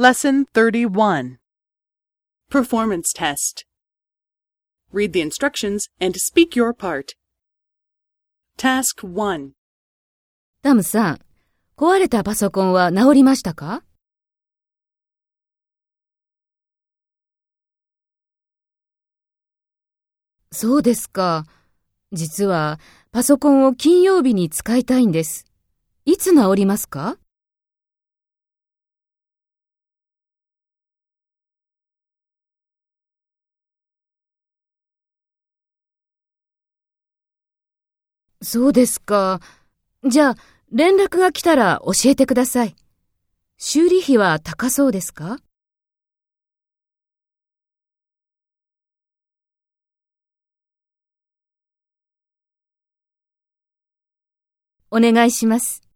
Lesson 31 Performance Test Read the instructions and speak your part. Task 1タムさん、壊れたパソコンは治りましたかそうですか。実は、パソコンを金曜日に使いたいんです。いつ治りますかそうですか。じゃあ、連絡が来たら教えてください。修理費は高そうですか？お願いします。